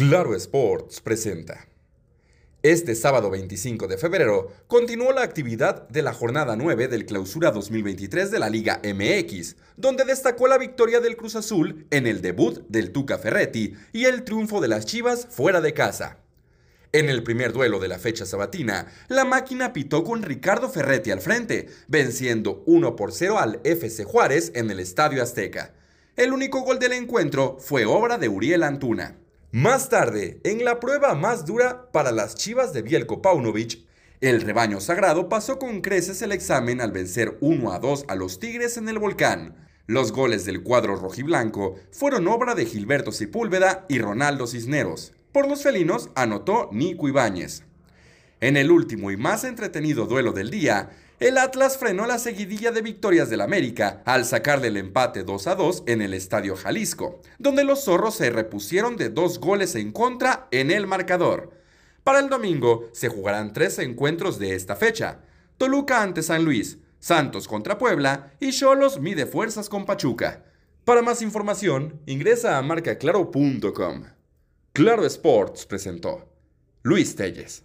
Claro Sports presenta. Este sábado 25 de febrero continuó la actividad de la jornada 9 del Clausura 2023 de la Liga MX, donde destacó la victoria del Cruz Azul en el debut del Tuca Ferretti y el triunfo de las Chivas fuera de casa. En el primer duelo de la fecha sabatina, la máquina pitó con Ricardo Ferretti al frente, venciendo 1 por 0 al FC Juárez en el Estadio Azteca. El único gol del encuentro fue obra de Uriel Antuna. Más tarde, en la prueba más dura para las chivas de Bielko Paunovic, el rebaño sagrado pasó con creces el examen al vencer 1 a 2 a los Tigres en el volcán. Los goles del cuadro rojiblanco fueron obra de Gilberto Sepúlveda y Ronaldo Cisneros. Por los felinos anotó Nico Ibáñez. En el último y más entretenido duelo del día, el Atlas frenó la seguidilla de victorias del América al sacarle el empate 2 a 2 en el Estadio Jalisco, donde los zorros se repusieron de dos goles en contra en el marcador. Para el domingo se jugarán tres encuentros de esta fecha: Toluca ante San Luis, Santos contra Puebla y Cholos mide fuerzas con Pachuca. Para más información, ingresa a marcaclaro.com. Claro Sports presentó Luis Telles.